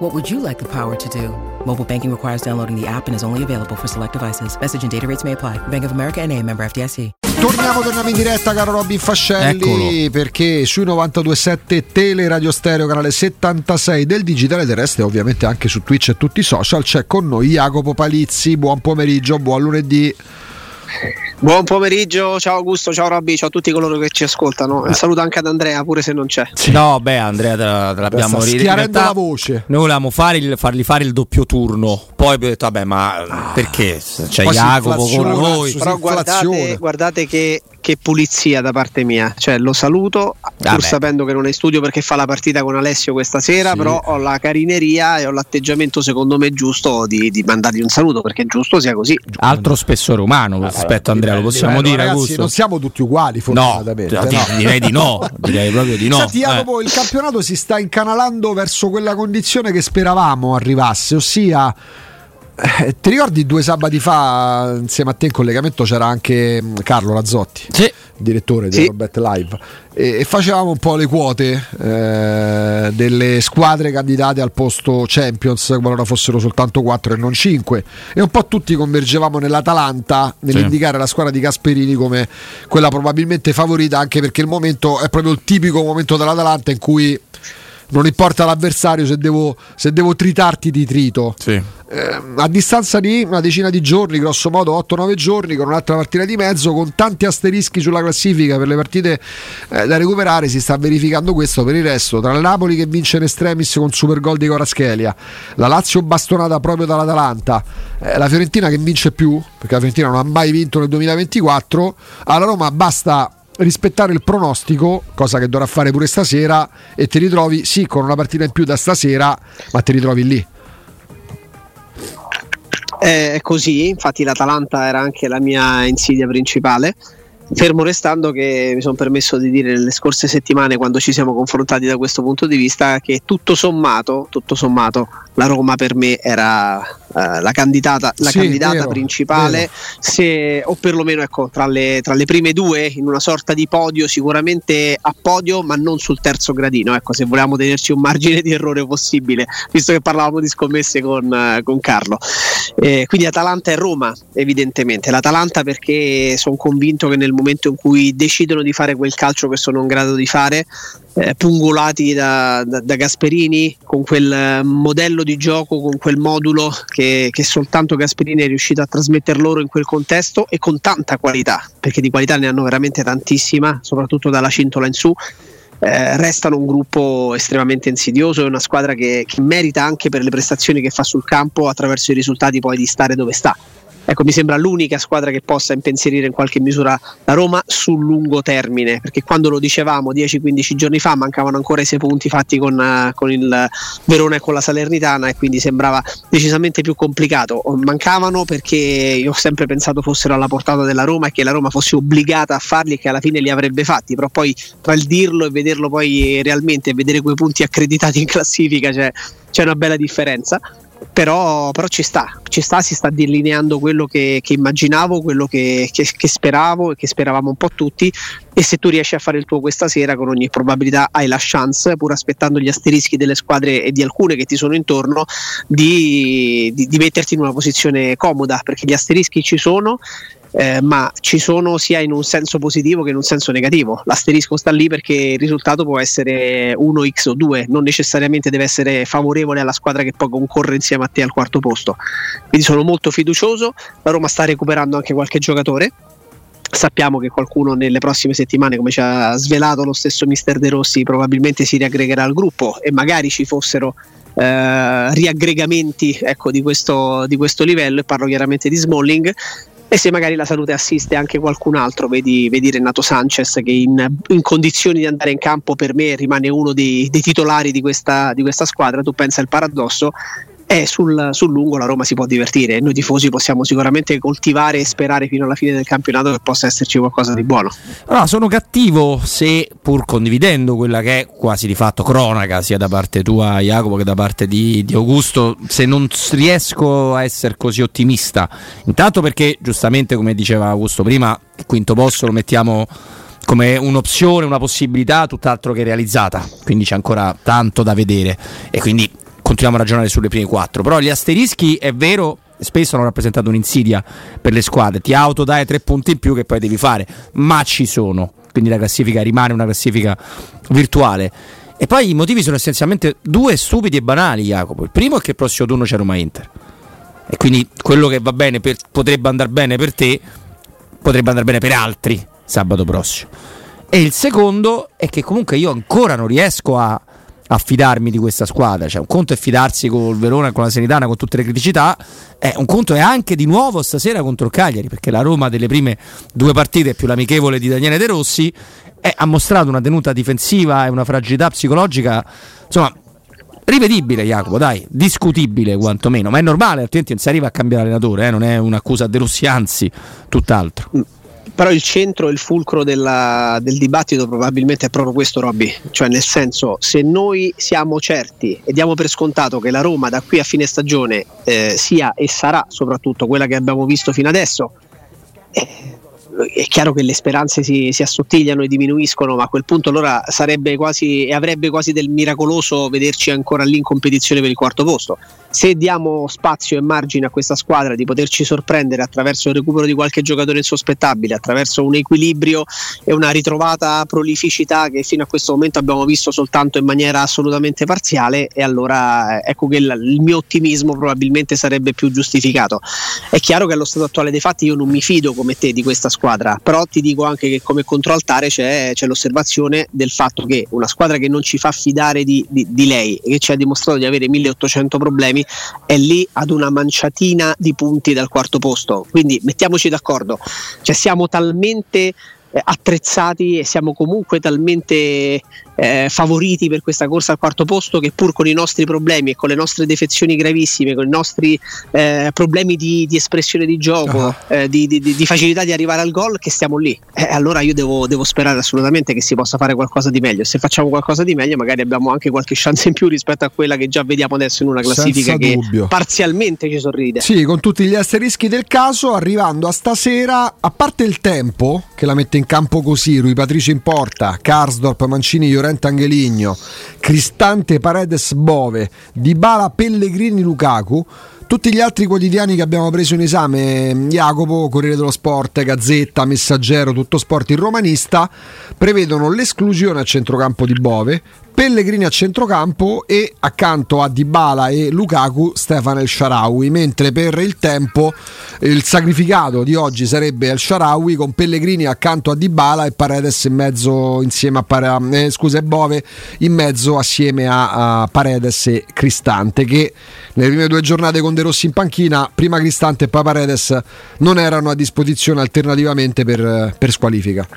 What would you like the power to do? Mobile banking requires downloading the app and is only available for select devices. Message and data rates may apply. Bank of America and a member FDIC. Torniamo, torniamo in diretta, caro Robin Fascelli, Eccolo. perché sui 92.7 Tele Radio Stereo, canale 76 del digitale terrestre, ovviamente anche su Twitch e tutti i social, c'è con noi Jacopo Palizzi. Buon pomeriggio, buon lunedì. Buon pomeriggio, ciao Augusto, ciao Robby, ciao a tutti coloro che ci ascoltano. Un saluto anche ad Andrea, pure se non c'è. No, beh, Andrea, te, te l'abbiamo Sta ri- in schiarendo realtà la voce. Noi volevamo fare il- fargli fare il doppio turno. Poi abbiamo detto, vabbè, ma perché? C'è Poi si Jacopo con noi. Però guardate, guardate che, che pulizia da parte mia. Cioè, lo saluto, Vabbè. pur sapendo che non è in studio perché fa la partita con Alessio questa sera, Sì. però ho la carineria e ho l'atteggiamento secondo me giusto di, di mandargli un saluto, perché è giusto sia così. Altro spessore umano rispetto a Andrea, lo possiamo dire, ragazzi, Augusto? non siamo tutti uguali, No, fortunatamente. di- no. direi di no, direi proprio di no. Senti, Eh. Jacopo, il campionato si sta incanalando verso quella condizione che speravamo arrivasse, ossia. Eh, Ti ricordi due sabati fa insieme a te in collegamento c'era anche mm, Carlo Razzotti, Sì. direttore di Sì. Robert Live, e, e facevamo un po' le quote eh, delle squadre candidate al posto Champions, qualora fossero soltanto 4 e non 5, e un po' tutti convergevamo nell'Atalanta nell'indicare la squadra di Gasperini come quella probabilmente favorita, anche perché il momento è proprio il tipico momento dell'Atalanta in cui non importa l'avversario se devo, se devo tritarti ti trito. Sì. Eh, a distanza di una decina di giorni, grosso modo 8-9 giorni, con un'altra partita di mezzo, con tanti asterischi sulla classifica per le partite eh, da recuperare, si sta verificando questo per il resto. Tra Napoli che vince in estremis con super gol di Coraschelia, la Lazio bastonata proprio dall'Atalanta, eh, la Fiorentina che vince più, perché la Fiorentina non ha mai vinto nel 2024, alla Roma basta rispettare il pronostico, cosa che dovrà fare pure stasera, e ti ritrovi sì con una partita in più da stasera, ma ti ritrovi lì. È così, infatti l'Atalanta era anche la mia insidia principale. Fermo restando che mi sono permesso di dire nelle scorse settimane quando ci siamo confrontati da questo punto di vista che tutto sommato, tutto sommato la Roma per me era eh, la candidata, la Sì, candidata vero, principale vero. se, o perlomeno ecco, tra, le, tra le prime due in una sorta di podio sicuramente a podio ma non sul terzo gradino ecco se volevamo tenerci un margine di errore possibile visto che parlavamo di scommesse con, eh, con Carlo eh, quindi Atalanta e Roma evidentemente l'Atalanta perché sono convinto che nel momento in cui decidono di fare quel calcio che sono in grado di fare eh, pungolati da, da- da Gasperini con quel eh, modello di gioco, con quel modulo che, che soltanto Gasperini è riuscito a trasmettere loro in quel contesto e con tanta qualità, perché di qualità ne hanno veramente tantissima, soprattutto dalla cintola in su. eh, restano un gruppo estremamente insidioso e una squadra che, che merita anche per le prestazioni che fa sul campo attraverso i risultati poi di stare dove sta. Ecco, mi sembra l'unica squadra che possa impensierire in qualche misura la Roma sul lungo termine, perché quando lo dicevamo 10-15 giorni fa mancavano ancora i sei punti fatti con, eh, con il Verona e con la Salernitana e quindi sembrava decisamente più complicato. Mancavano perché io ho sempre pensato fossero alla portata della Roma e che la Roma fosse obbligata a farli e che alla fine li avrebbe fatti, però poi tra il dirlo e vederlo poi realmente e vedere quei punti accreditati in classifica c'è, c'è una bella differenza però, però ci sta, ci sta, si sta delineando quello che, che immaginavo, quello che, che- che speravo e che speravamo un po' tutti e se tu riesci a fare il tuo questa sera con ogni probabilità hai la chance, pur aspettando gli asterischi delle squadre e di alcune che ti sono intorno, di, di- di metterti in una posizione comoda, perché gli asterischi ci sono. Eh, ma ci sono sia in un senso positivo che in un senso negativo. L'asterisco sta lì perché il risultato può essere 1x o 2, non necessariamente deve essere favorevole alla squadra che poi concorre insieme a te al quarto posto. Quindi sono molto fiducioso, la Roma sta recuperando anche qualche giocatore. Sappiamo che qualcuno nelle prossime settimane, come ci ha svelato lo stesso mister De Rossi, probabilmente si riaggregherà al gruppo e magari ci fossero eh, riaggregamenti ecco, di, questo, di questo livello, e parlo chiaramente di Smalling. E se magari la salute assiste anche qualcun altro, vedi, vedi Renato Sanchez che in, in condizioni di andare in campo per me rimane uno dei, dei titolari di questa, di questa squadra, tu pensa il paradosso, eh, sul, sul, lungo la Roma si può divertire noi tifosi possiamo sicuramente coltivare e sperare fino alla fine del campionato che possa esserci qualcosa di buono. Allora, sono cattivo se pur condividendo quella che è quasi di fatto cronaca sia da parte tua Jacopo che da parte di, di Augusto, se non riesco a essere così ottimista. Intanto perché giustamente come diceva Augusto prima, il quinto posto lo mettiamo come un'opzione, una possibilità tutt'altro che realizzata, quindi c'è ancora tanto da vedere e quindi continuiamo a ragionare sulle prime quattro. Però gli asterischi è vero, spesso hanno rappresentato un'insidia per le squadre. Ti autodai tre punti in più che poi devi fare, ma ci sono. Quindi la classifica rimane una classifica virtuale. E poi i motivi sono essenzialmente due stupidi e banali, Jacopo. Il primo è che il prossimo turno c'è Roma Inter. E quindi quello che va bene per, potrebbe andare bene per te, potrebbe andare bene per altri sabato prossimo. E il secondo è che comunque io ancora non riesco a a fidarmi di questa squadra. Cioè, un conto è fidarsi con il Verona, con la Serenitana, con tutte le criticità. Eh, un conto è anche di nuovo stasera contro il Cagliari, perché la Roma delle prime due partite più l'amichevole di Daniele De Rossi eh, ha mostrato una tenuta difensiva e una fragilità psicologica. Insomma, rivedibile Jacopo, dai, discutibile quantomeno, ma è normale, altrimenti non si arriva a cambiare allenatore, eh, non è un'accusa a De Rossi, anzi, tutt'altro. Però il centro e il fulcro della, del dibattito probabilmente è proprio questo Robby, cioè nel senso se noi siamo certi e diamo per scontato che la Roma da qui a fine stagione eh, sia e sarà soprattutto quella che abbiamo visto fino adesso, eh, è chiaro che le speranze si, si, assottigliano e diminuiscono, ma a quel punto allora sarebbe quasi e avrebbe quasi del miracoloso vederci ancora lì in competizione per il quarto posto se diamo spazio e margine a questa squadra di poterci sorprendere attraverso il recupero di qualche giocatore insospettabile, attraverso un equilibrio e una ritrovata prolificità che fino a questo momento abbiamo visto soltanto in maniera assolutamente parziale, e allora ecco che il, il mio ottimismo probabilmente sarebbe più giustificato. È chiaro che allo stato attuale dei fatti io non mi fido come te di questa squadra, però ti dico anche che come controaltare c'è, c'è l'osservazione del fatto che una squadra che non ci fa fidare di, di, di lei e che ci ha dimostrato di avere 1800 problemi, Miami è lì ad una manciatina di punti dal quarto posto. Quindi mettiamoci d'accordo, cioè siamo talmente eh, attrezzati e siamo comunque talmente eh, favoriti per questa corsa al quarto posto che pur con i nostri problemi e con le nostre defezioni gravissime, con i nostri eh, problemi di, di, espressione di gioco, uh-huh. eh, di, di, di, facilità di arrivare al gol, che stiamo lì. Eh, allora io devo, devo, sperare assolutamente che si possa fare qualcosa di meglio. Se facciamo qualcosa di meglio magari abbiamo anche qualche chance in più rispetto a quella che già vediamo adesso in una classifica Senza che dubbio. parzialmente ci sorride. Sì, con tutti gli asterischi del caso, arrivando a stasera, a parte il tempo che la mette in campo così, Rui Patricio in porta, Karsdorp, Mancini, Llorente Llorente Angeligno, Cristante Paredes Bove, Dybala Pellegrini Lukaku tutti gli altri quotidiani che abbiamo preso in esame, Jacopo, Corriere dello Sport, Gazzetta, Messaggero, Tutto Sport, il Romanista, prevedono l'esclusione a centrocampo di Bove, Pellegrini a centrocampo e accanto a Dybala e Lukaku Stefano El Sharawi, mentre per il tempo il sacrificato di oggi sarebbe El Sharawi con Pellegrini accanto a Dybala e Paredes in mezzo insieme a Pare- eh, scusa, Bove in mezzo assieme a, a Paredes e Cristante che nelle prime due giornate con De Rossi in panchina prima Cristante e poi Paredes non erano a disposizione alternativamente per, per squalifica.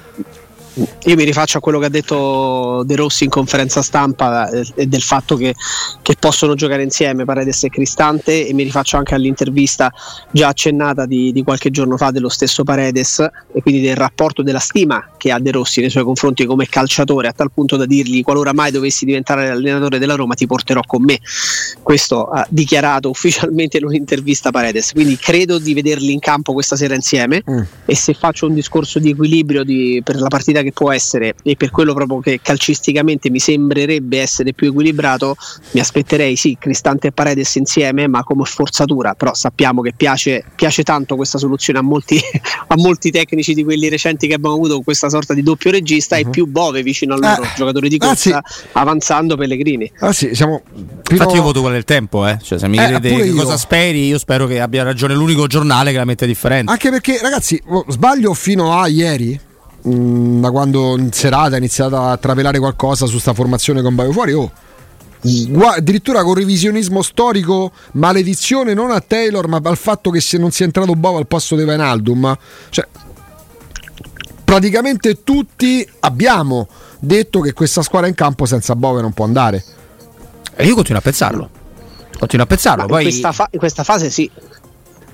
Io mi rifaccio a quello che ha detto De Rossi in conferenza stampa eh, e del fatto che, che, possono giocare insieme Paredes e Cristante e mi rifaccio anche all'intervista già accennata di, di, qualche giorno fa dello stesso Paredes e quindi del rapporto della stima che ha De Rossi nei suoi confronti come calciatore a tal punto da dirgli qualora mai dovessi diventare l'allenatore della Roma ti porterò con me. Questo ha dichiarato ufficialmente in un'intervista Paredes, quindi credo di vederli in campo questa sera insieme mm. e se faccio un discorso di equilibrio di, per la partita che può essere e per quello proprio che calcisticamente mi sembrerebbe essere più equilibrato, mi aspetterei sì Cristante e Paredes insieme, ma come forzatura, però sappiamo che piace, piace tanto questa soluzione a molti, a molti, tecnici di quelli recenti che abbiamo avuto con questa sorta di doppio regista uh-huh. e mhm. più Bove vicino al loro eh, giocatore di corsa, ah, sì. avanzando Pellegrini. Ah, sì, siamo Infatti io voto quello del tempo, eh. cioè, se mi eh, chiedete cosa speri, io spero che abbia ragione l'unico giornale che la mette differente. Anche perché ragazzi, sbaglio fino a ieri mh, mm, da quando in serata è iniziata a trapelare qualcosa su sta formazione con Baio fuori, oh, addirittura con revisionismo storico, maledizione non a Taylor, ma al fatto che se non sia entrato Bovo al posto di Vainaldum. Cioè, praticamente tutti abbiamo detto che questa squadra in campo senza Bove non può andare. E io continuo a pensarlo. continuo a pensarlo. Poi... In, questa fa- in questa fase sì.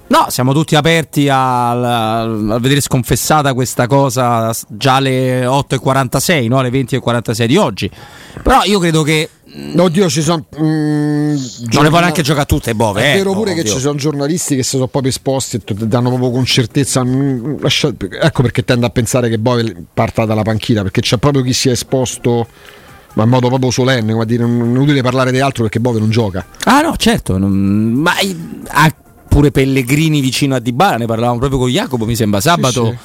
No, siamo tutti aperti a, a, vedere sconfessata questa cosa già alle 8.46, no? alle 20.46 di oggi. Però io credo che. Oddio, ci sono. Mm, non le può neanche giocare tutte Bove. È eh, vero pure no, che oddio. ci sono giornalisti che si sono proprio esposti e danno proprio con certezza. mm, ecco perché tendo a pensare che Bove parta dalla panchina perché c'è proprio chi si è esposto. Ma in modo proprio solenne, come a dire, non è utile parlare di altro perché Bove non gioca. Ah, no, certo. non- ma ha pure Pellegrini vicino a Dybala. Ne parlavamo proprio con Jacopo, mi sembra sabato. sì.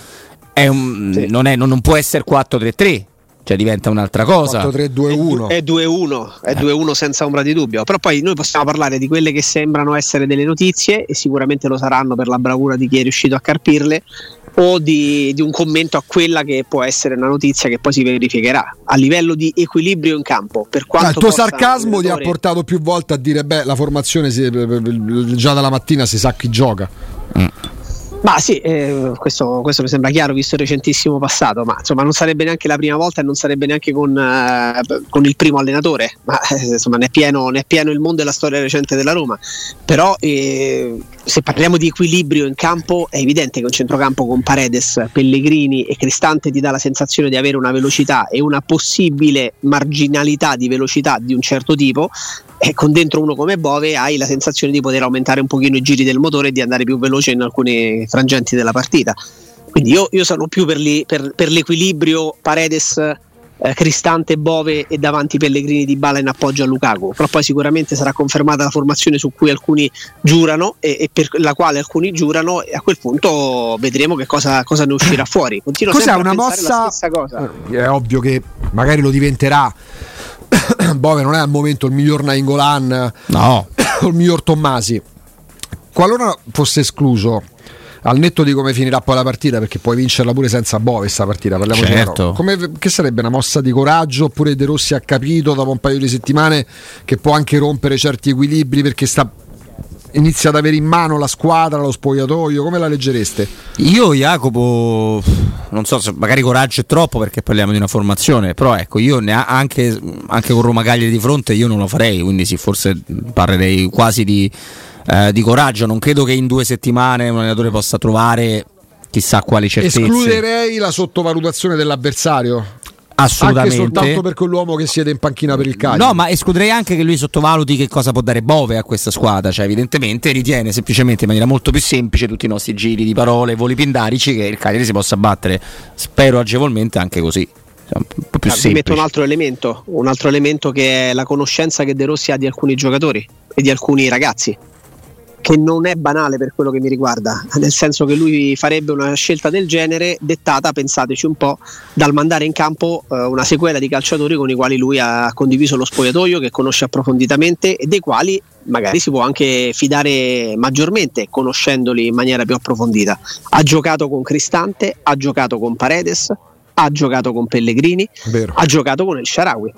È un- Sì. non, è- non- non può essere 4-3-3, cioè diventa un'altra cosa. 4-3-2-1. È 2-1, è 2-1 senza ombra di dubbio. Però poi noi possiamo parlare di quelle che sembrano essere delle notizie, e sicuramente lo saranno per la bravura di chi è riuscito a carpirle, o di, di un commento a quella che può essere una notizia che poi si verificherà. A livello di equilibrio in campo, per quanto Ah, il tuo sarcasmo ti ha portato più volte a dire: Beh, la formazione si- già dalla mattina si sa chi gioca. Ma sì, eh, questo, questo mi sembra chiaro visto il recentissimo passato, ma insomma non sarebbe neanche la prima volta e non sarebbe neanche con, eh, con il primo allenatore, ma eh, insomma ne è, pieno, ne è pieno il mondo e la storia recente della Roma. Però eh, se parliamo di equilibrio in campo è evidente che un centrocampo con Paredes, Pellegrini e Cristante ti dà la sensazione di avere una velocità e una possibile marginalità di velocità di un certo tipo e con dentro uno come Bove hai la sensazione di poter aumentare un pochino i giri del motore e di andare più veloce in alcuni frangenti della partita. Quindi io, io sono più per, li- per- per l'equilibrio Paredes, eh, Cristante, Bove e davanti Pellegrini di Bala in appoggio a Lukaku. Però poi sicuramente sarà confermata la formazione su cui alcuni giurano e, e per la quale alcuni giurano e a quel punto vedremo che cosa, cosa ne uscirà fuori. Continuo Cos'è una mossa? la stessa cosa. Eh, È ovvio che magari lo diventerà. Bove non è al momento il miglior Nainggolan No, o il miglior Tommasi. Qualora fosse escluso, al netto di come finirà poi la partita, perché puoi vincerla pure senza Bove questa partita, parliamo Certo. come, che sarebbe una mossa di coraggio oppure De Rossi ha capito dopo un paio di settimane che può anche rompere certi equilibri perché sta, inizia ad avere in mano la squadra, lo spogliatoio, come la leggereste? Io Jacopo, non so se magari coraggio è troppo perché parliamo di una formazione, però ecco, io ne ha- anche, anche con Roma Cagliari di fronte io non lo farei, quindi sì, forse parlerei quasi di, eh, di coraggio, non credo che in due settimane un allenatore possa trovare chissà quali certezze. Escluderei la sottovalutazione dell'avversario. Assolutamente. Anche soltanto per quell'uomo che siede in panchina per il Cagliari. No, ma escluderei anche che lui sottovaluti che cosa può dare Bove a questa squadra. Cioè, evidentemente ritiene semplicemente in maniera molto più semplice tutti i nostri giri di parole, voli pindarici, che il Cagliari si possa battere, spero agevolmente anche così. Cioè, Ah, metto un altro elemento, un altro elemento che è la conoscenza che De Rossi ha di alcuni giocatori e di alcuni ragazzi, che non è banale per quello che mi riguarda, nel senso che lui farebbe una scelta del genere dettata, pensateci un po', dal mandare in campo eh, una sequela di calciatori con i quali lui ha condiviso lo spogliatoio, che conosce approfonditamente e dei quali magari si può anche fidare maggiormente conoscendoli in maniera più approfondita. Ha giocato con Cristante, ha giocato con Paredes, ha giocato con Pellegrini, Vero. ha giocato con il Sharawi.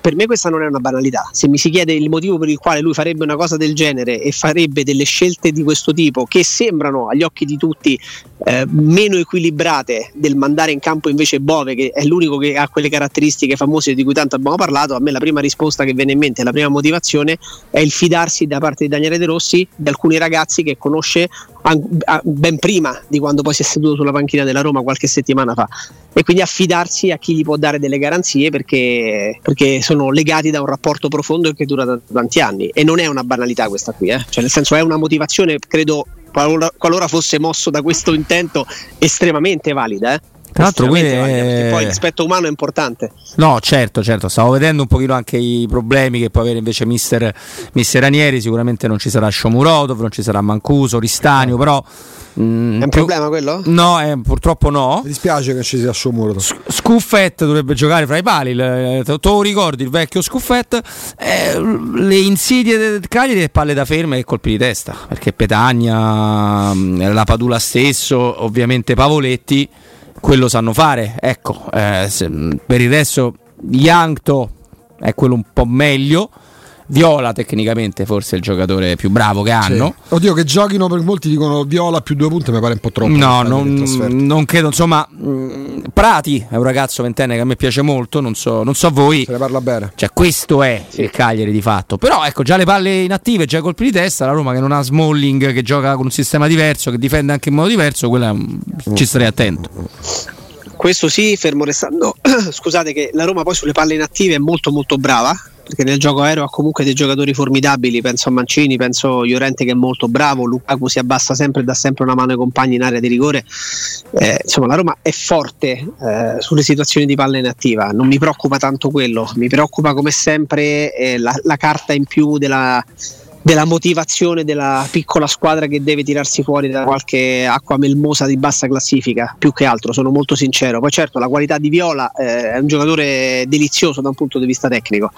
Per me questa non è una banalità. Se mi si chiede il motivo per il quale lui farebbe una cosa del genere e farebbe delle scelte di questo tipo che sembrano agli occhi di tutti eh, meno equilibrate del mandare in campo invece Bove, che è l'unico che ha quelle caratteristiche famose di cui tanto abbiamo parlato, a me la prima risposta che viene in mente, la prima motivazione è il fidarsi da parte di Daniele De Rossi di alcuni ragazzi che conosce ben prima di quando poi si è seduto sulla panchina della Roma qualche settimana fa e quindi affidarsi a chi gli può dare delle garanzie perché, perché sono legati da un rapporto profondo che dura da tanti anni e non è una banalità questa qui, eh. cioè nel senso è una motivazione credo qualora, qualora fosse mosso da questo intento estremamente valida. Eh. Tra l'altro, Estremamente qui è- valida, perché poi l'aspetto umano è importante. No, certo, certo, stavo vedendo un pochino anche i problemi che può avere invece mister, mister Ranieri, sicuramente non ci sarà Shomurodov, non ci sarà Mancuso, Ristanio, però... mm, È un più- problema quello? No, eh, purtroppo no. Mi dispiace che ci sia Sciomuro. Scuffet dovrebbe giocare fra i pali, il- eh, te te lo ricordi il vecchio Scuffet? Eh, le insidie del Cagliari e palle da ferme e colpi di testa, perché Petagna, mm, la Padula stesso, ovviamente Pavoletti, quello sanno fare. Ecco, eh, se- per il resto Yankto è quello un po' meglio. Viola tecnicamente forse è il giocatore più bravo che hanno. Oddio, che giochino per molti dicono Viola più due punti, mi pare un po' troppo. No, non, non credo, insomma, mh, Prati è un ragazzo ventenne che a me piace molto, non so, non so voi. Se ne parla bene. Cioè, questo è sì. il Cagliari di fatto. Però ecco, già le palle inattive, già i colpi di testa, la Roma che non ha Smalling, che gioca con un sistema diverso, che difende anche in modo diverso, quella ci starei attento. Questo sì, fermo restando. Scusate che la Roma poi sulle palle inattive è molto molto brava, perché nel gioco aereo ha comunque dei giocatori formidabili, penso a Mancini, penso a Llorente che è molto bravo, Lukaku si abbassa sempre e dà sempre una mano ai compagni in area di rigore. Eh, insomma, la Roma è forte eh, sulle situazioni di palla inattiva, non mi preoccupa tanto quello, mi preoccupa come sempre eh, la, la carta in più della della motivazione della piccola squadra che deve tirarsi fuori da qualche acqua melmosa di bassa classifica, più che altro, sono molto sincero. Poi certo la qualità di Viola eh, è un giocatore delizioso da un punto di vista tecnico.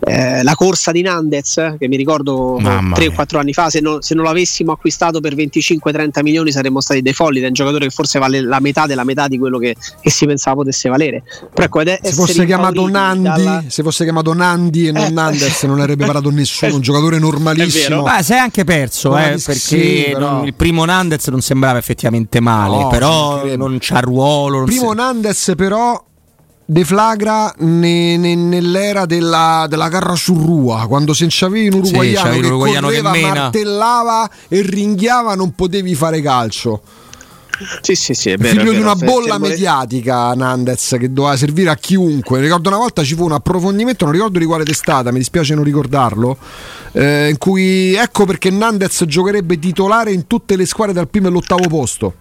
Eh, la corsa di Nandez, che mi ricordo 3 o 4 anni fa, se non, se non, l'avessimo acquistato per 25-30 milioni saremmo stati dei folli, è un giocatore che forse vale la metà della metà di quello che, che si pensava potesse valere. Però, ecco, se, fosse chiamato Nandi, dalla... se fosse chiamato Nandi e non eh. Nandez non avrebbe parato nessuno, un giocatore normalissimo bravissimo. Beh, sei anche perso, eh, perché sì, non, il primo Nandez non sembrava effettivamente male, no, però non c'ha ruolo. Il primo si... Nandez però deflagra ne, ne, nell'era della, della carra surrua quando se c'avevi un uruguaiano sì, che correva, che martellava e ringhiava non potevi fare calcio sì, sì, sì, è vero, figlio di una bolla mediatica Nandez che doveva servire a chiunque. Ricordo una volta ci fu un approfondimento, non ricordo di quale testata, mi dispiace non ricordarlo, eh, in cui ecco perché Nandez giocherebbe titolare in tutte le squadre dal primo e l'ottavo posto.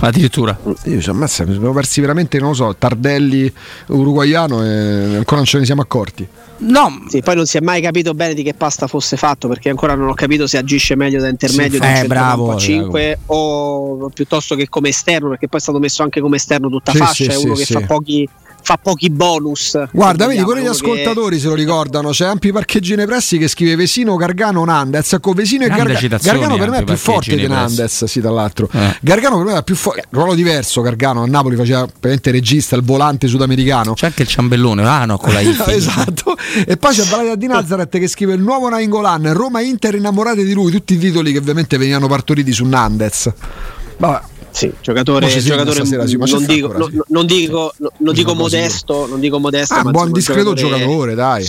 Addirittura io cioè, ammazza, mi sono persi veramente, non lo so, Tardelli uruguaiano e ancora non ce ne siamo accorti. No, sì, poi non si è mai capito bene di che pasta fosse fatto perché ancora non ho capito se agisce meglio da intermedio sì, da eh, bravo, a 5 o piuttosto che come esterno perché poi è stato messo anche come esterno tutta sì, fascia, sì, è uno che fa pochi fa pochi bonus. Guarda, vedi, pure gli ascoltatori che... se lo ricordano. C'è ampi parcheggi nei pressi che scrive Vesino, Gargano, Nandez. Ecco, Vesino e Gargano. Gargano per me è più forte di Nandez, sì, dall'altro. Eh. Gargano per me è più forte. Ruolo diverso, Gargano. A Napoli faceva praticamente regista, il volante sudamericano. C'è anche il ciambellone, ah no, con la I. esatto. E poi c'è Valadia di Nazareth che scrive il nuovo Nainggolan, Roma Inter innamorate di lui. Tutti i titoli che ovviamente venivano partoriti su Nandez. Vabbè. Sì, giocatore, giocatore stasera, sì, non, dico, no, non, dico, non, dico, modesto, non dico modesto, ah, ma buon discreto giocatore, giocatore, dai.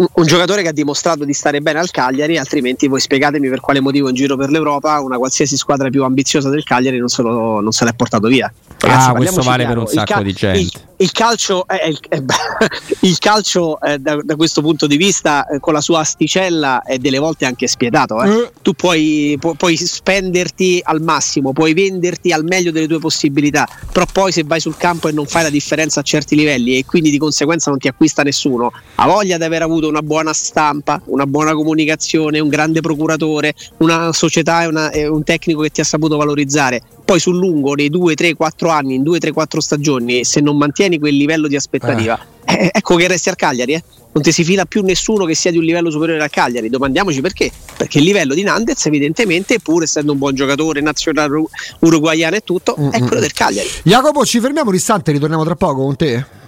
Un, un, giocatore che ha dimostrato di stare bene al Cagliari, altrimenti voi spiegatemi per quale motivo in giro per l'Europa una qualsiasi squadra più ambiziosa del Cagliari non se, lo, non se l'è portato via. Ragazzi, ah, questo vale chiaro. per un sacco ca- di gente. Il, il calcio, è, il, il calcio eh, da, da, questo punto di vista, eh, con la sua asticella, è delle volte anche spietato. Eh. Eh. Tu puoi, pu- puoi, spenderti al massimo, puoi venderti al meglio delle tue possibilità, però poi se vai sul campo e non fai la differenza a certi livelli e quindi di conseguenza non ti acquista nessuno, ha voglia di aver avuto una buona stampa, una buona comunicazione, un grande procuratore, una società e, una, e un tecnico che ti ha saputo valorizzare. Poi sul lungo, nei 2, 3, 4 anni, in 2, 3, 4 stagioni, se non mantieni quel livello di aspettativa, eh. Eh, ecco che resti al Cagliari. Eh? Non ti si fila più nessuno che sia di un livello superiore al Cagliari. Domandiamoci perché. Perché il livello di Nandez, evidentemente, pur essendo un buon giocatore, nazionale uruguaiano e tutto, è quello del Cagliari. Jacopo, ci fermiamo un istante, ritorniamo tra poco con te.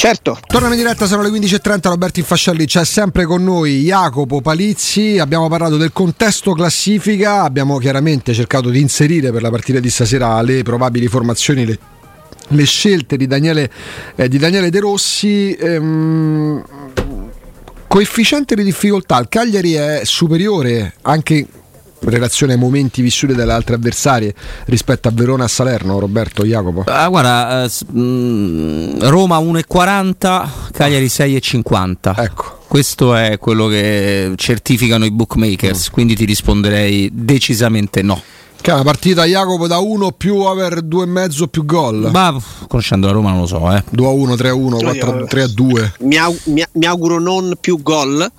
Certo. Tornano in diretta, sono le 15.30, Roberto Infascelli c'è sempre con noi Jacopo Palizzi, abbiamo parlato del contesto classifica, abbiamo chiaramente cercato di inserire per la partita di stasera le probabili formazioni, le le scelte di Daniele, eh, di Daniele De Rossi. Ehm, coefficiente di difficoltà, il Cagliari è superiore anche relazione ai momenti vissuti dalle altre avversarie rispetto a Verona e Salerno, Roberto Jacopo? Ah, guarda, eh, mm, Roma 1,40, Cagliari 6,50. Ecco. Questo è quello che certificano i bookmakers, mm. quindi ti risponderei decisamente no. Che è una partita Jacopo da 1 più over 2,5 più gol. Ma conoscendo la Roma non lo so, eh. 2 a 1, 3 a 1, 4 3 a 2. Mi, aug- mi, mi, auguro non più gol,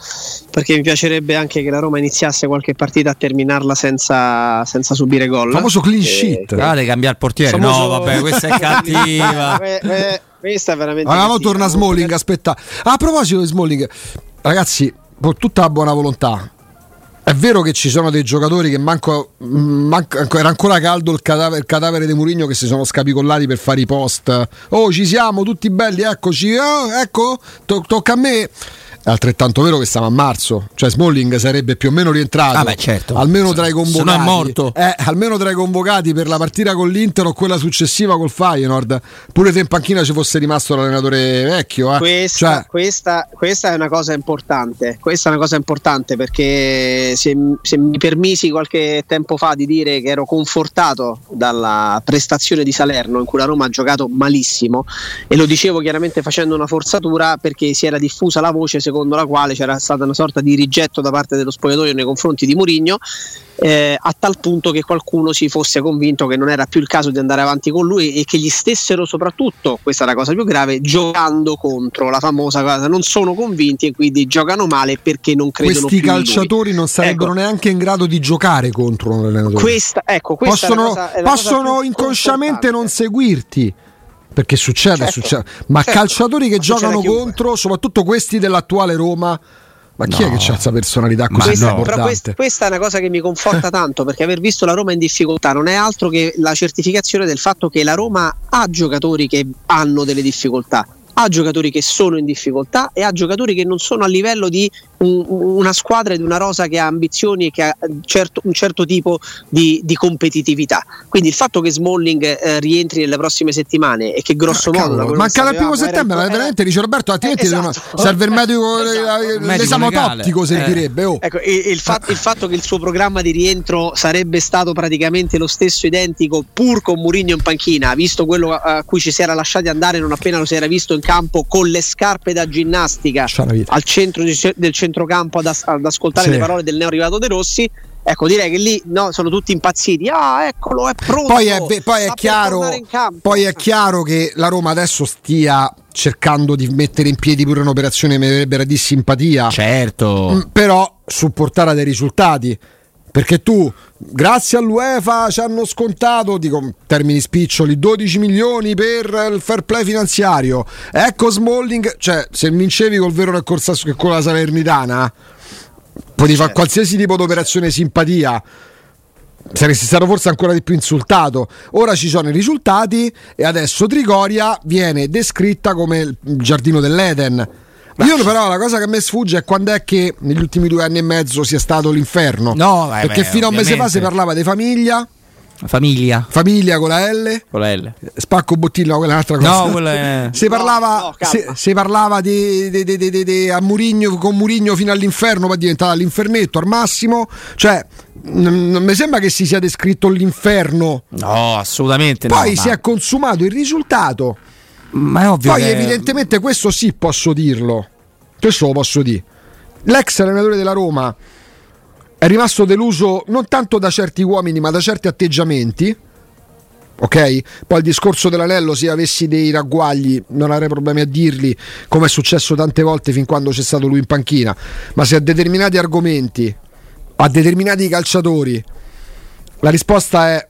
perché mi piacerebbe anche che la Roma iniziasse qualche partita a terminarla senza, senza subire gol. Il famoso clean sheet. Ah, devi cambiare il portiere. Famoso... No, vabbè, questa è cattiva. eh, eh, questa è veramente. Allora, torna Smalling, aspetta. Ah, a proposito di Smalling, ragazzi, con tutta la buona volontà è vero che ci sono dei giocatori che manco, manco era ancora caldo il cadavere, il cadavere di Murigno che si sono scapicollati per fare i post. Oh, ci siamo tutti belli, eccoci. Oh, ecco, to- tocca a me. È altrettanto vero che siamo a marzo, cioè Smalling sarebbe più o meno rientrato, ah beh, certo. almeno tra i convocati. Se no è morto. Eh, almeno tra i convocati per la partita con l'Inter o quella successiva col Feyenoord. Pure se in panchina ci fosse rimasto l'allenatore vecchio. Eh. Questa, cioè... questa, questa, è una cosa importante. Questa è una cosa importante perché se, se mi permisi qualche tempo fa di dire che ero confortato dalla prestazione di Salerno in cui la Roma ha giocato malissimo e lo dicevo chiaramente facendo una forzatura perché si era diffusa la voce secondo la quale c'era stata una sorta di rigetto da parte dello spogliatoio nei confronti di Murigno eh, a tal punto che qualcuno si fosse convinto che non era più il caso di andare avanti con lui e che gli stessero soprattutto, questa è la cosa più grave, giocando contro la famosa cosa, non sono convinti e quindi giocano male perché non credono Questi calciatori non sarebbero ecco. neanche in grado di giocare contro un allenatore. Questa, ecco, questa possono, cosa, possono inconsciamente non seguirti perché succede, certo, succede. ma certo, calciatori che giocano contro, soprattutto questi dell'attuale Roma, ma chi no. è che ha questa personalità così questa, no. Però questa, questa, è una cosa che mi conforta tanto perché aver visto la Roma in difficoltà non è altro che la certificazione del fatto che la Roma ha giocatori che hanno delle difficoltà ha giocatori che sono in difficoltà e ha giocatori che non sono a livello di una squadra di una rosa che ha ambizioni e che ha certo, un certo tipo di, di, competitività. Quindi il fatto che Smalling eh, rientri nelle prossime settimane e che grosso ah, modo... Manca dal primo settembre, era, veramente dice Roberto, altrimenti eh, esatto. serve il medico, esatto. l'esame tattico servirebbe. Oh. Ecco, il, il, fatto, il, fatto, che il suo programma di rientro sarebbe stato praticamente lo stesso identico pur con Murigno in panchina, visto quello a cui ci si era lasciati andare non appena lo si era visto in campo con le scarpe da ginnastica al centro del centrocampo ad, as- ad ascoltare sì. le parole del neo arrivato De Rossi ecco direi che lì no, sono tutti impazziti. Ah eccolo è pronto. Poi è, poi è chiaro poi è chiaro che la Roma adesso stia cercando di mettere in piedi pure un'operazione di simpatia certo. Mm, però supportare dei risultati perché tu, grazie all'UEFA, ci hanno scontato, dico in termini spiccioli, 12 milioni per il fair play finanziario. Ecco Smalling, cioè se vincevi col vero nel corsa che con la Salernitana, potevi fare certo. qualsiasi tipo di operazione simpatia saresti stato forse ancora di più insultato. Ora ci sono i risultati e adesso Trigoria viene descritta come il giardino dell'Eden. Io però la cosa che a me sfugge è quando è che negli ultimi due anni e mezzo sia stato l'inferno. No, beh, perché beh, fino a un mese fa si parlava di famiglia. Famiglia. Famiglia con la L. Con la L. Spacco bottiglia, quella è un'altra cosa. No, quella è... Si parlava, no, no, si, si, parlava di, di, di, di, a Murigno con Murigno fino all'inferno, poi è diventata l'infernetto al massimo. Cioè, non mi sembra che si sia descritto l'inferno. No, assolutamente Poi no, si ma... è consumato il risultato. Ma è ovvio. Poi, che... evidentemente, questo sì posso dirlo. Questo lo posso dire. L'ex allenatore della Roma è rimasto deluso non tanto da certi uomini, ma da certi atteggiamenti. Ok? Poi il discorso dell'anello, se avessi dei ragguagli, non avrei problemi a dirli, come è successo tante volte fin quando c'è stato lui in panchina. Ma se a determinati argomenti, a determinati calciatori, la risposta è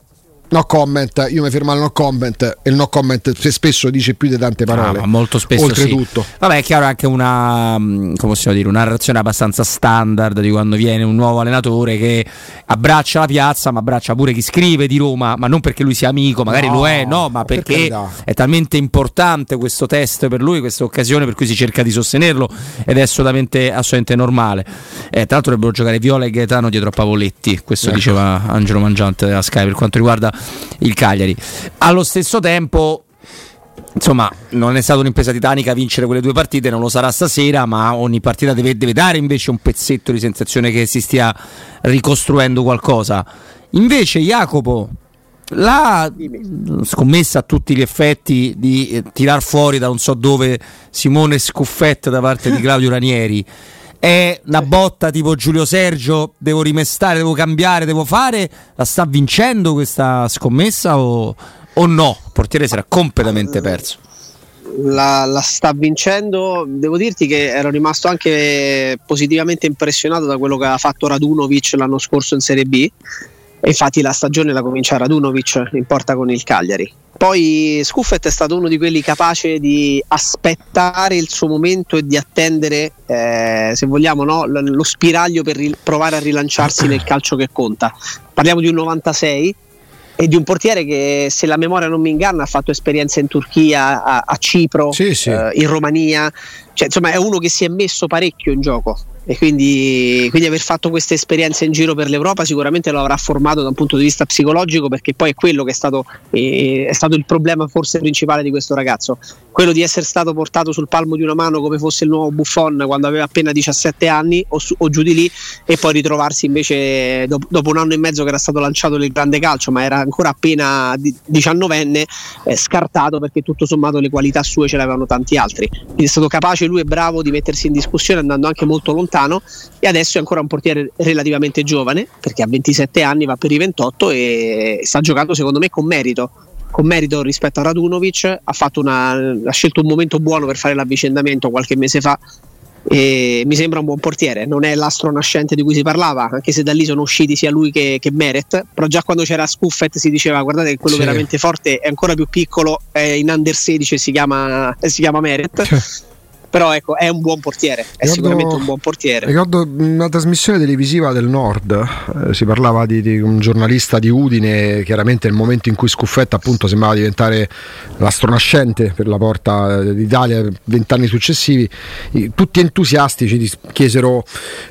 No comment, io mi fermo al no comment e il no comment spesso dice più di tante parole. Ah, molto spesso. Oltretutto. Sì. Vabbè, è chiaro anche una, mm, come possiamo dire, una reazione abbastanza standard di quando viene un nuovo allenatore che abbraccia la piazza, ma abbraccia pure chi scrive di Roma, ma non perché lui sia amico, magari no, lo è, no, ma perché per è talmente importante questo test per lui, questa occasione per cui si cerca di sostenerlo ed è assolutamente, assolutamente normale. Eh, tra l'altro dovrebbero giocare Viola e Gaetano dietro a Pavoletti, questo ecco. diceva Angelo Mangiante della Sky per quanto riguarda il Cagliari. Allo stesso tempo insomma, non è stata un'impresa titanica vincere quelle due partite, non lo sarà stasera, ma ogni partita deve, deve, dare invece un pezzetto di sensazione che si stia ricostruendo qualcosa. Invece, Jacopo, la scommessa a tutti gli effetti di tirar fuori da non so dove Simone Scuffetta da parte di Claudio Ranieri è una botta tipo Giulio Sergio, devo rimestare, devo cambiare, devo fare, la sta vincendo questa scommessa o, o no? Il portiere era completamente perso. La, la, sta vincendo. Devo dirti che ero rimasto anche positivamente impressionato da quello che ha fatto Radunovic l'anno scorso in Serie B. E infatti la stagione la comincia Radunovic in porta con il Cagliari. Poi Scuffet è stato uno di quelli capace di aspettare il suo momento e di attendere, eh, se vogliamo, no, lo spiraglio per ri- provare a rilanciarsi nel calcio che conta. Parliamo di un 96 e di un portiere che se la memoria non mi inganna ha fatto esperienza in Turchia, a, a Cipro, Sì, sì. eh, in Romania, cioè, insomma è uno che si è messo parecchio in gioco. E quindi, quindi aver fatto queste esperienze in giro per l'Europa sicuramente lo avrà formato da un punto di vista psicologico perché poi è quello che è stato, eh, è stato il problema forse principale di questo ragazzo, quello di essere stato portato sul palmo di una mano come fosse il nuovo Buffon quando aveva appena 17 anni o, su- o giù di lì e poi ritrovarsi invece dopo, dopo un anno e mezzo che era stato lanciato nel grande calcio ma era ancora appena di- 19enne eh, scartato perché tutto sommato le qualità sue ce l'avevano tanti altri. Quindi è stato capace lui è bravo di mettersi in discussione andando anche molto lontano e adesso è ancora un portiere relativamente giovane perché a 27 anni va per i 28 e sta giocando secondo me con merito con merito rispetto a Radunovic. Ha, fatto una, ha scelto un momento buono per fare l'avvicendamento qualche mese fa e mi sembra un buon portiere, non è l'astro nascente di cui si parlava, anche se da lì sono usciti sia lui che, che Meret, però già quando c'era Scuffet si diceva guardate che quello Sì. veramente forte è ancora più piccolo, è in under 16 e si chiama, si chiama Meret, però ecco è un buon portiere, è Ricordo- sicuramente un buon portiere. Ricordo una trasmissione televisiva del Nord, eh, si parlava di, di un giornalista di Udine, chiaramente nel momento in cui Scuffetta appunto sembrava diventare l'astronascente per la porta eh, d'Italia vent'anni successivi, tutti entusiastici chiesero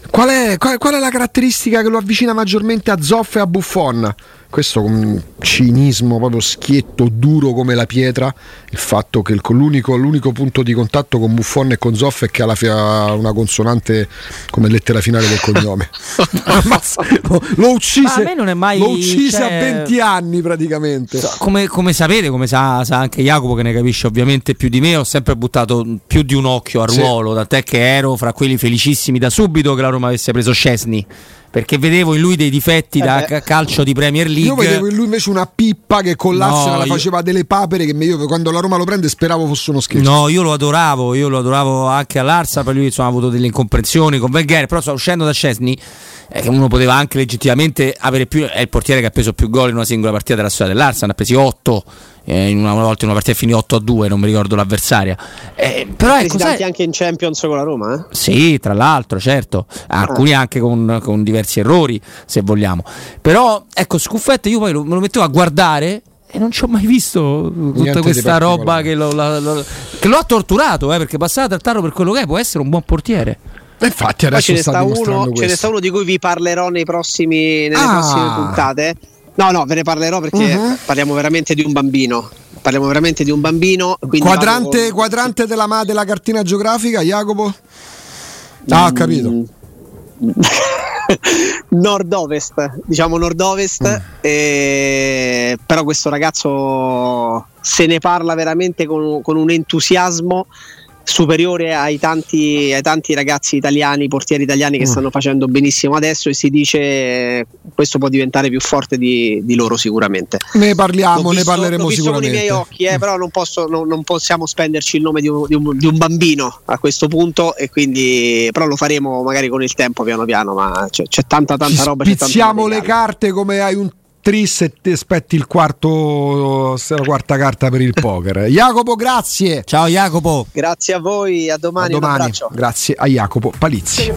qual è, qual, qual è la caratteristica che lo avvicina maggiormente a Zoff e a Buffon? Questo con cinismo proprio schietto, duro come la pietra, il fatto che l'unico, l'unico punto di contatto con Buffon e con Zoff è che ha una consonante come lettera finale del cognome. Lo- uccise, Ma a me non è mai- lo uccise cioè- a 20 anni praticamente. Come, come sapete, come sa, sa anche Jacopo che ne capisce ovviamente più di me, ho sempre buttato più di un occhio al Sì. ruolo, tant'è che ero fra quelli felicissimi da subito che la Roma avesse preso Scesni, perché vedevo in lui dei difetti Eh da beh. ca- calcio di Premier League. Io vedevo in lui invece una pippa che con No, l'Arsenal io- faceva delle papere che io quando la Roma lo prende speravo fosse uno scherzo. No, io lo adoravo, io lo adoravo anche all'Arsa, per lui insomma, ha avuto delle incomprensioni con Wenger, però sto uscendo da Scesni, eh, che uno poteva anche legittimamente avere più, è il portiere che ha preso più gol in una singola partita della storia dell'Arsa, ne ha presi 8, in una, una volta in una partita finì 8 a 2, non mi ricordo l'avversaria. Eh, però ecco, sai- anche in Champions con la Roma, eh? sì, tra l'altro, certo, alcuni anche con, con diversi errori, se vogliamo. Però, ecco, Scuffetta io poi lo- me lo mettevo a guardare e non ci ho mai visto tutta Niente questa roba che lo, la- lo- che lo ha torturato, eh, perché passare a trattarlo per quello che è può essere un buon portiere. E Infatti adesso ce ne, sta uno, ce ne sta uno di cui vi parlerò nei prossimi, nelle Ah. prossime puntate. No, no, ve ne parlerò perché Mhm. parliamo veramente di un bambino. Parliamo veramente di un bambino. Quadrante, con- quadrante della, ma- della cartina geografica, Jacopo? Ah, ho capito. Mm. nord-ovest, diciamo nord-ovest, Mm. eh, però questo ragazzo se ne parla veramente con, con un entusiasmo superiore ai tanti, ai tanti ragazzi italiani, portieri italiani che Mm. stanno facendo benissimo adesso e si dice questo può diventare più forte di, di loro sicuramente. Ne parliamo, L'ho ne visto- parleremo visto sicuramente. con i miei occhi, eh, però non, posso- non- non possiamo spenderci il nome di un, di un- di un bambino a questo punto e quindi però lo faremo magari con il tempo piano piano, ma c'è, c'è tanta tanta Ci roba. spizziamo le materiale. carte come hai un tris e ti aspetti il quarto, la quarta carta per il poker. Jacopo, grazie. Ciao Jacopo. Grazie a voi, a domani, A domani. Grazie a Jacopo Palizzi.